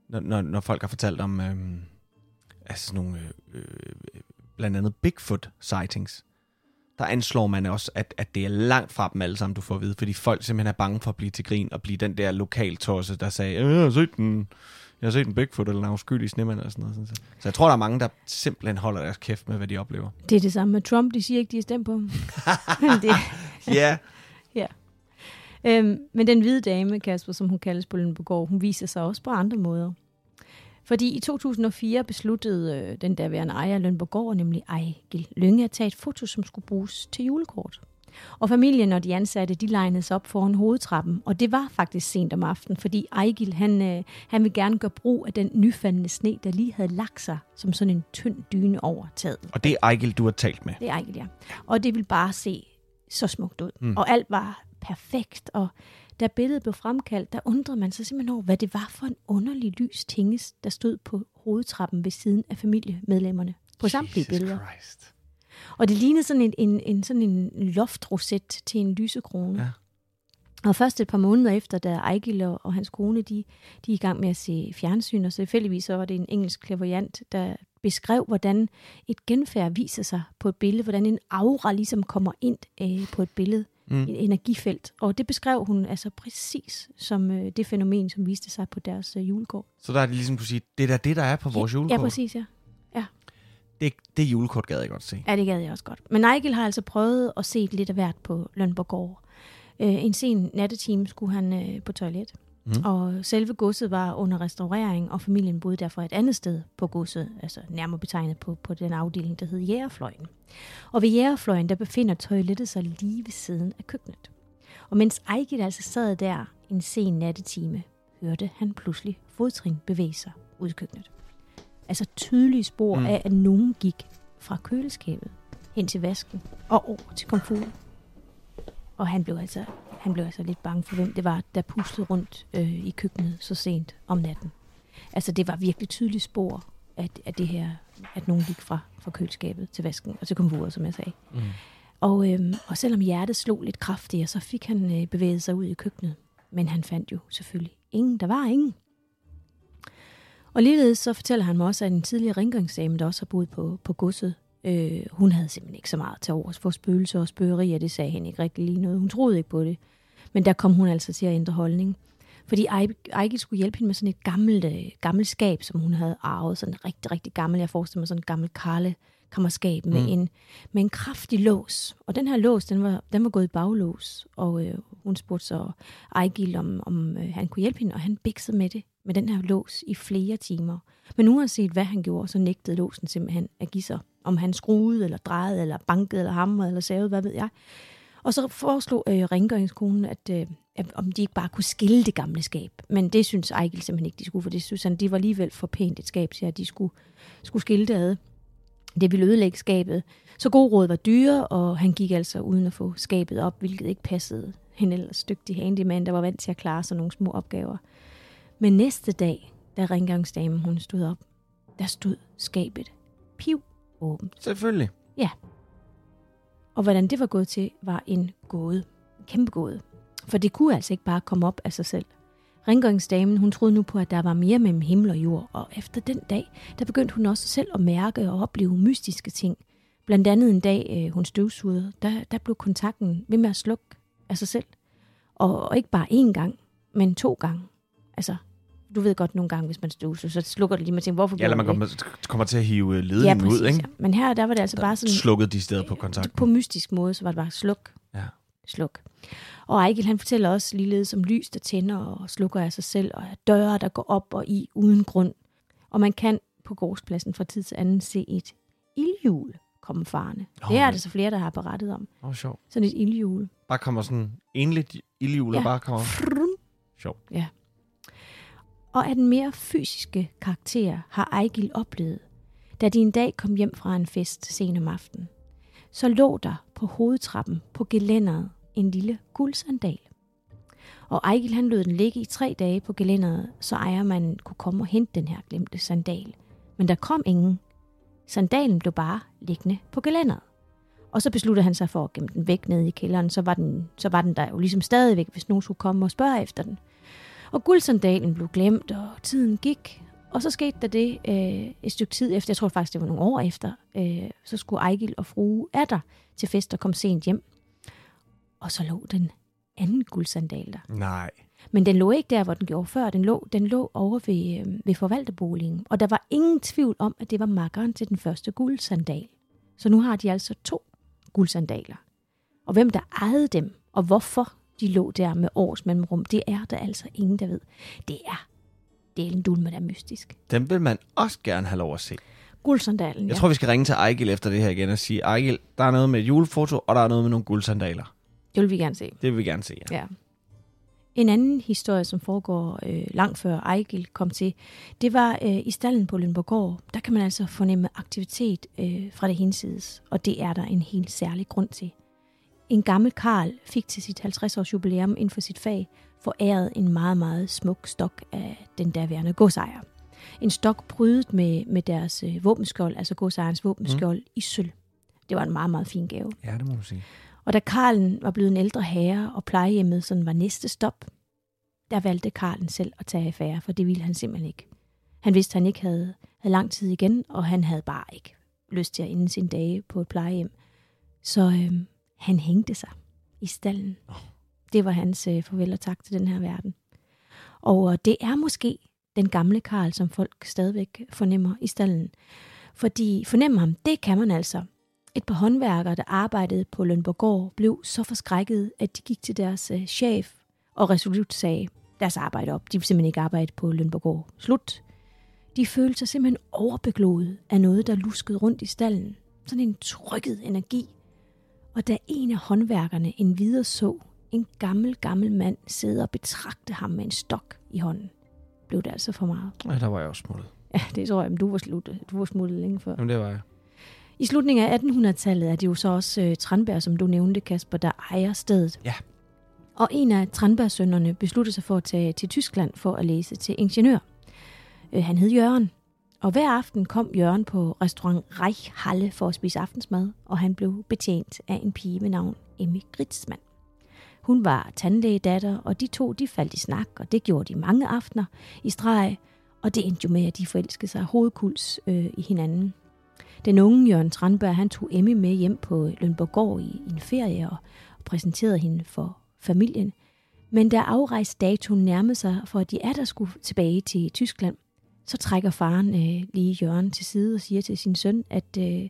når, når, når folk har fortalt om øh, altså sådan nogle, øh, øh, blandt andet Bigfoot sightings. Der anslår man også, at, at det er langt fra dem alle sammen, du får at vide, fordi folk simpelthen er bange for at blive til grin og blive den der lokaltosse, der sagde, jeg har set den jeg har set en Bigfoot eller en afskyldig snemand eller sådan noget. Så jeg tror, der er mange, der simpelthen holder deres kæft med, hvad de oplever. Det er det samme med Trump. De siger ikke, de er stemt på ham. Ja. ja. Øhm, men den hvide dame, Kasper, som hun kaldes på Lønbogård, hun viser sig også på andre måder. Fordi i 2004 besluttede øh, den derværende ejer Lønborgård, nemlig Ejgil Lønge, at tage et foto, som skulle bruges til julekort. Og familien og de ansatte, de legnede sig op foran hovedtrappen, og det var faktisk sent om aftenen, fordi Ejgil, han, øh, han vil gerne gøre brug af den nyfaldende sne, der lige havde lagt sig som sådan en tynd dyne over taget. Og det er Ejgil, du har talt med? Det er Ejgil, ja. Og det vil bare se så smukt ud. Mm. Og alt var perfekt, og da billedet blev fremkaldt, der undrede man sig simpelthen over, hvad det var for en underlig lys tinges, der stod på hovedtrappen ved siden af familiemedlemmerne på samtlige billeder. Christ. Og det lignede sådan en, en, en, sådan en loftroset til en lysekrone. Ja. Og først et par måneder efter, da Ejgil og hans kone, de, de er i gang med at se fjernsyn, og selvfølgelig så var det en engelsk klaverjant, der beskrev, hvordan et genfærd viser sig på et billede, hvordan en aura ligesom kommer ind øh, på et billede, mm. et energifelt. Og det beskrev hun altså præcis som øh, det fænomen, som viste sig på deres øh, julekort. Så der er det ligesom kunne sige, det er det, der er på vores ja, julekort? Ja, præcis, ja. Det, det julekort gad jeg godt se. Ja, det gad jeg også godt. Men Nigel har altså prøvet at se lidt af hvert på Lønborgård. Øh, en sen nattetime skulle han øh, på toilet. Mm. Og selve godset var under restaurering, og familien boede derfor et andet sted på godset, altså nærmere betegnet på, på den afdeling, der hed Jægerfløjen. Og ved Jægerfløjen, der befinder toilettet sig lige ved siden af køkkenet. Og mens Ejgil altså sad der en sen nattetime, hørte han pludselig fodtrin bevæge sig ud i køkkenet altså tydelige spor mm. af, at nogen gik fra køleskabet hen til vasken og over til komfuret. Og han blev altså, han blev altså lidt bange for, hvem det var, der pustede rundt øh, i køkkenet så sent om natten. Altså det var virkelig tydelige spor af, af det her, at nogen gik fra, fra køleskabet til vasken og til komfuret, som jeg sagde. Mm. Og, øhm, og selvom hjertet slog lidt kraftigere, så fik han øh, bevæget sig ud i køkkenet. Men han fandt jo selvfølgelig ingen. Der var ingen. Og ligeledes så fortæller han mig også, at en tidligere rengøringsdame, der også har boet på, på godset, øh, hun havde simpelthen ikke så meget til overs for spøgelser og spøgerier. Det sagde hende ikke rigtig lige noget. Hun troede ikke på det. Men der kom hun altså til at ændre holdning. Fordi Ejgil skulle hjælpe hende med sådan et gammelt, øh, gammelt skab, som hun havde arvet. Sådan rigtig, rigtig gammelt. Jeg forestiller mig sådan et gammelt karle kammerskab med, mm. en, med en kraftig lås. Og den her lås, den var, den var gået i baglås. Og øh, hun spurgte så Ejgil, om, om øh, han kunne hjælpe hende, og han biksede med det med den her lås i flere timer. Men uanset hvad han gjorde, så nægtede låsen simpelthen at give sig. Om han skruede, eller drejede, eller bankede, eller hamrede, eller savede, hvad ved jeg. Og så foreslog øh, rengøringskonen, at, øh, at om de ikke bare kunne skille det gamle skab. Men det synes Ejgil simpelthen ikke, de skulle, for det synes han, de var alligevel for pænt et skab til, at de skulle, skulle skille det ad. Det ville ødelægge skabet. Så god råd var dyre, og han gik altså uden at få skabet op, hvilket ikke passede en ellers dygtig handyman, der var vant til at klare sig nogle små opgaver. Men næste dag, da rengøringsdamen hun stod op, der stod skabet piv åbent. Selvfølgelig. Ja. Og hvordan det var gået til, var en gåde. En kæmpe gåde. For det kunne altså ikke bare komme op af sig selv. Rengøringsdamen, hun troede nu på, at der var mere mellem himmel og jord, og efter den dag, der begyndte hun også selv at mærke og opleve mystiske ting. Blandt andet en dag, øh, hun støvsugede, der, der blev kontakten ved med at slukke af sig selv. Og, og ikke bare én gang, men to gange. Altså, du ved godt nogle gange, hvis man støvsuger, så slukker det lige, man tænker, hvorfor Ja, eller man kommer, kommer til at hive det? ledningen ja, præcis, ud, ikke? Ja. Men her, der var det altså Der bare sådan, slukkede de steder på kontakten. på mystisk måde, så var det bare sluk, Ja. sluk. Og Ejgil, han fortæller også ligeledes om lys, der tænder og slukker af sig selv, og døre, der går op og i uden grund. Og man kan på gårdspladsen fra tid til anden se et ildhjul komme farne. Nå, det er der så flere, der har berettet om. Åh, oh, sjovt. Sådan et ildhjul. Bare kommer sådan enligt ildhjul, ja. Ja. bare kommer... Sjovt. Og af den mere fysiske karakter har Ejgil oplevet, da de en dag kom hjem fra en fest sen om aftenen. Så lå der på hovedtrappen på gelænderet en lille guldsandal. Og Ejgil han lod den ligge i tre dage på gelænderet, så ejermanden kunne komme og hente den her glemte sandal. Men der kom ingen. Sandalen blev bare liggende på gelænderet. Og så besluttede han sig for at gemme den væk nede i kælderen, så var den, så var den der jo ligesom stadigvæk, hvis nogen skulle komme og spørge efter den. Og guldsandalen blev glemt, og tiden gik. Og så skete der det øh, et stykke tid efter, jeg tror faktisk, det var nogle år efter, øh, så skulle Ejgil og frue Adder til fest og kom sent hjem. Og så lå den anden guldsandal der. Nej. Men den lå ikke der, hvor den gjorde før. Den lå, den lå over ved, øh, ved forvalterboligen. Og der var ingen tvivl om, at det var makkeren til den første guldsandal. Så nu har de altså to guldsandaler. Og hvem der ejede dem, og hvorfor de lå der med års mellemrum, det er der altså ingen, der ved. Det er delen dulme, der er mystisk. Den vil man også gerne have lov at se. Guldsandalen, Jeg ja. tror, vi skal ringe til Ejgil efter det her igen og sige, Ejgil, der er noget med et julefoto, og der er noget med nogle guldsandaler. Det vil vi gerne se. Det vil vi gerne se, ja. Ja. En anden historie, som foregår øh, langt før Ejgil kom til, det var øh, i stallen på Lønborgård. Der kan man altså fornemme aktivitet øh, fra det hinsides, og det er der en helt særlig grund til. En gammel Karl fik til sit 50-års jubilæum inden for sit fag foræret en meget, meget smuk stok af den daværende godsejer. En stok prydet med, med deres øh, våbenskjold, altså godsejerens våbenskjold, mm. i sølv. Det var en meget, meget fin gave. Ja, det må du sige. Og da Karlen var blevet en ældre herre, og plejehjemmet sådan var næste stop, der valgte Karlen selv at tage affære, for det ville han simpelthen ikke. Han vidste, at han ikke havde, havde lang tid igen, og han havde bare ikke lyst til at ende sine dage på et plejehjem. Så øh, han hængte sig i stallen. Det var hans øh, farvel og tak til den her verden. Og øh, det er måske den gamle Karl, som folk stadigvæk fornemmer i stallen. Fordi fornemme ham, det kan man altså. Et par håndværkere, der arbejdede på Lønborgård, blev så forskrækket, at de gik til deres øh, chef og resolut sagde deres arbejde op. De ville simpelthen ikke arbejde på Lønborgård. Slut. De følte sig simpelthen overbegloet af noget, der luskede rundt i stallen. Sådan en trykket energi. Og da en af håndværkerne en videre så en gammel, gammel mand sidde og betragte ham med en stok i hånden, blev det altså for meget. Ja, der var jeg også smuttet. Ja, det tror jeg, men du var, slut, du var smuttet længe før. Jamen, det var jeg. I slutningen af 1800-tallet er det jo så også øh, Tranberg, som du nævnte, Kasper, der ejer stedet. Ja. Og en af Tranberg-sønnerne besluttede sig for at tage til Tyskland for at læse til ingeniør. Øh, han hed Jørgen. Og hver aften kom Jørgen på restaurant Reichhalle for at spise aftensmad, og han blev betjent af en pige med navn Emmy Gritsmann. Hun var tandlægedatter, og de to de faldt i snak, og det gjorde de mange aftener i streg, og det endte jo med, at de forelskede sig hovedkuls øh, i hinanden. Den unge Jørgen Tranberg, han tog Emmy med hjem på Lønborgård i, i en ferie og, og præsenterede hende for familien. Men da afrejsdatoen nærmede sig, for at de er der skulle tilbage til Tyskland, så trækker faren øh, lige Jørgen til side og siger til sin søn, at øh,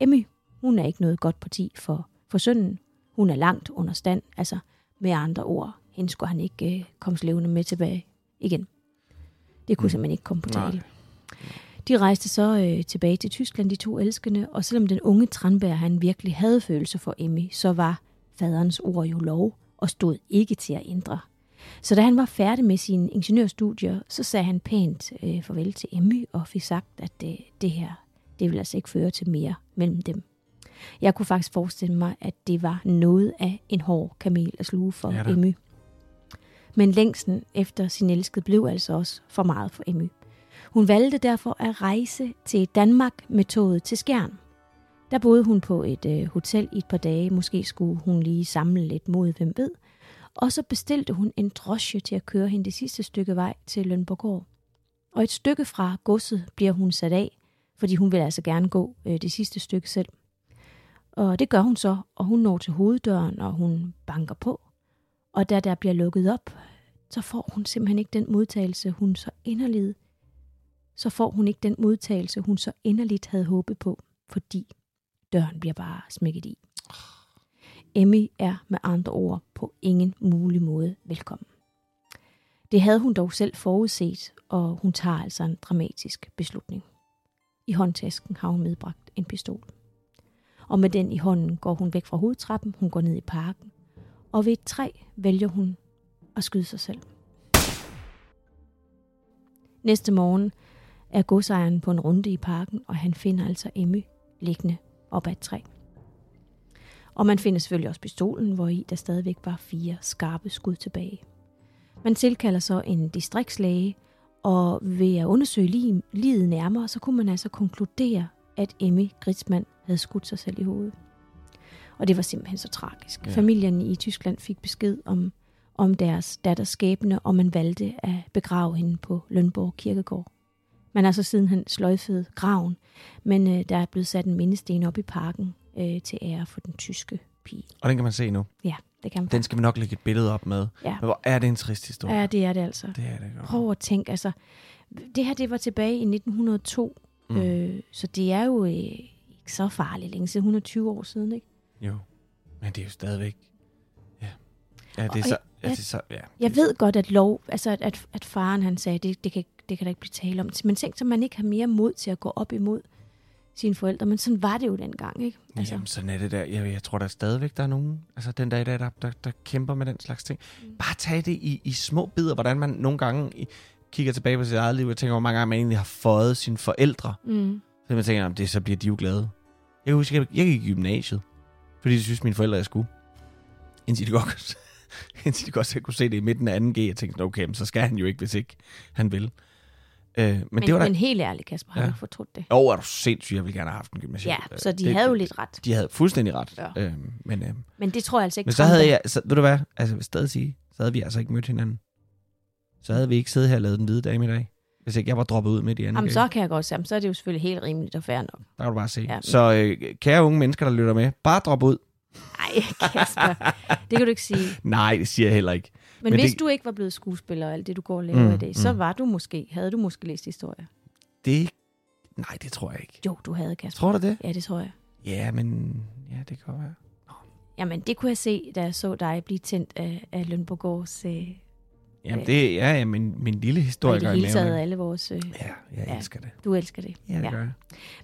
Emmy, hun er ikke noget godt parti for, for sønnen. Hun er langt under stand, altså med andre ord, hende skulle han ikke øh, komme levende med tilbage igen. Det kunne Mm. simpelthen ikke komme på Nej. tale. De rejste så øh, tilbage til Tyskland, de to elskende, og selvom den unge Tranberg han virkelig havde følelser for Emmy, så var faderens ord jo lov og stod ikke til at ændre. Så da han var færdig med sine ingeniørstudier, så sagde han pænt øh, farvel til Emmy og fik sagt, at øh, det her, det ville altså ikke føre til mere mellem dem. Jeg kunne faktisk forestille mig, at det var noget af en hård kamel at sluge for Ja. Emmy. Men længsten efter sin elskede blev altså også for meget for Emmy. Hun valgte derfor at rejse til Danmark med toget til Skjern. Der boede hun på et øh, hotel i et par dage. Måske skulle hun lige samle lidt mod, hvem ved. Og så bestilte hun en drosje til at køre hende det sidste stykke vej til Lønborgård. Og et stykke fra godset bliver hun sat af, fordi hun vil altså gerne gå øh, det sidste stykke selv. Og det gør hun så, og hun når til hoveddøren, og hun banker på. Og da der bliver lukket op, så får hun simpelthen ikke den modtagelse, hun så inderligt, så får hun ikke den modtagelse, hun så inderligt havde håbet på, fordi døren bliver bare smækket i. Emmy er med andre ord på ingen mulig måde velkommen. Det havde hun dog selv forudset, og hun tager altså en dramatisk beslutning. I håndtasken har hun medbragt en pistol. Og med den i hånden går hun væk fra hovedtrappen, hun går ned i parken, og ved et træ vælger hun at skyde sig selv. Næste morgen er godsejeren på en runde i parken, og han finder altså Emmy liggende op ad et træ. Og man finder selvfølgelig også pistolen, hvor i der stadigvæk var fire skarpe skud tilbage. Man tilkalder så en distriktslæge, og ved at undersøge livet nærmere, så kunne man altså konkludere, at Emmy Gritzmann havde skudt sig selv i hovedet. Og det var simpelthen så tragisk. Ja. Familien i Tyskland fik besked om, om deres datters skæbne, og man valgte at begrave hende på Lønborg Kirkegård. Man har så sidenhen sløjfet graven, men øh, der er blevet sat en mindesten op i parken øh, til ære for den tyske pige. Og den kan man se nu? Ja, det kan man. Den skal vi nok lægge et billede op med. Ja. Men hvor er det en trist historie? Ja, det er det altså. Det er det godt. Prøv at tænke, altså, det her det var tilbage i 1902, mm. øh, så det er jo øh, ikke så farligt længe siden, 120 år siden, ikke? Jo, men det er jo stadigvæk... Ja, ja det er så... Ja, det er så ja. Jeg ved godt, at lov, altså at, at, at faren han sagde, det, det, kan, det kan der ikke blive tale om. Men tænk så, man ikke har mere mod til at gå op imod sine forældre. Men sådan var det jo dengang, ikke? Altså. Jamen, sådan er det der. Jeg, jeg tror der stadigvæk, der er nogen, altså den dag i dag, der, der, der kæmper med den slags ting. Mm. Bare tag det i, i små bidder, hvordan man nogle gange i, kigger tilbage på sit eget liv, og tænker, hvor mange gange man egentlig har fået sine forældre. Mm. Så man tænker, det så bliver de jo glade. Jeg kan huske, jeg, jeg gik i gymnasiet, fordi de synes, mine forældre er skulle. Indtil de godt, indtil de godt kunne se det i midten af 2G, jeg tænkte, okay, så skal han jo ikke, hvis ikke han vil. Øh, men, men, det var men helt ærligt, Kasper, har ja. fortrudt det? Jo, er du sindssyg, jeg ville gerne have haft en gymnasium. Ja, så de det, havde jo lidt ret. De havde fuldstændig ret. Ja. Øh, men, øh, men det tror jeg altså ikke. Men så havde jeg, så, ved du hvad, altså jeg vil stadig sige, så havde vi altså ikke mødt hinanden. Så havde vi ikke siddet her og lavet den hvide dame i dag. Hvis ikke jeg var droppet ud med de andre. Jamen, så kan jeg godt sige, så er det jo selvfølgelig helt rimeligt og fair nok. Der kan du bare se. Ja, men... Så øh, kære unge mennesker, der lytter med, bare drop ud. Nej, Kasper. det kan du ikke sige. Nej, det siger jeg heller ikke. Men, Men hvis det... du ikke var blevet skuespiller og alt det, du går og laver mm, i dag, så mm. var du måske, havde du måske læst historie. Det, nej, det tror jeg ikke. Jo, du havde, Kasper. Tror du det? Ja, det tror jeg. Ja, men ja, det kan være. Jamen, det kunne jeg se, da jeg så dig blive tændt af, af Lønborgårds... Øh, Jamen, det er ja, min, min lille historie. Og i det hele taget alle vores... Øh, ja, jeg ja, elsker det. Du elsker det. Ja, det ja. gør jeg.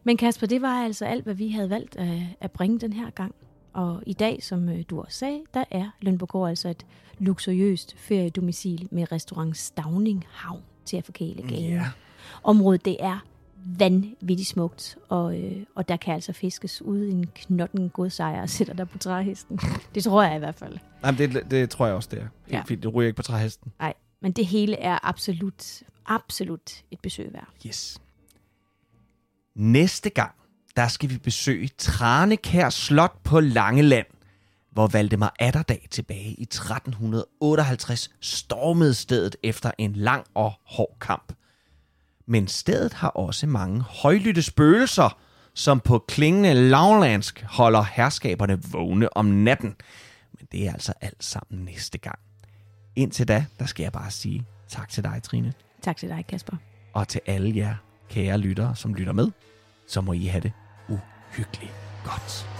Men Kasper, det var altså alt, hvad vi havde valgt at, at bringe den her gang. Og i dag, som øh, du også sagde, der er Lønborgård altså et luksuriøst feriedomicil med restaurant Stavning Havn til at forkæle gaden. Yeah. Området det er vanvittigt smukt, og, øh, og der kan altså fiskes ude en knotten godsejr og sætter der på træhesten. det tror jeg i hvert fald. Jamen, det, det tror jeg også, det er. Ja. fint, det ryger ikke på træhesten. Nej, men det hele er absolut, absolut et besøg værd. Yes. Næste gang, der skal vi besøge Tranekær Slot på Langeland hvor Valdemar Atterdag tilbage i 1358 stormede stedet efter en lang og hård kamp. Men stedet har også mange højlytte spøgelser, som på klingende lavlandsk holder herskaberne vågne om natten. Men det er altså alt sammen næste gang. Indtil da, der skal jeg bare sige tak til dig, Trine. Tak til dig, Kasper. Og til alle jer kære lyttere, som lytter med, så må I have det uhyggeligt godt.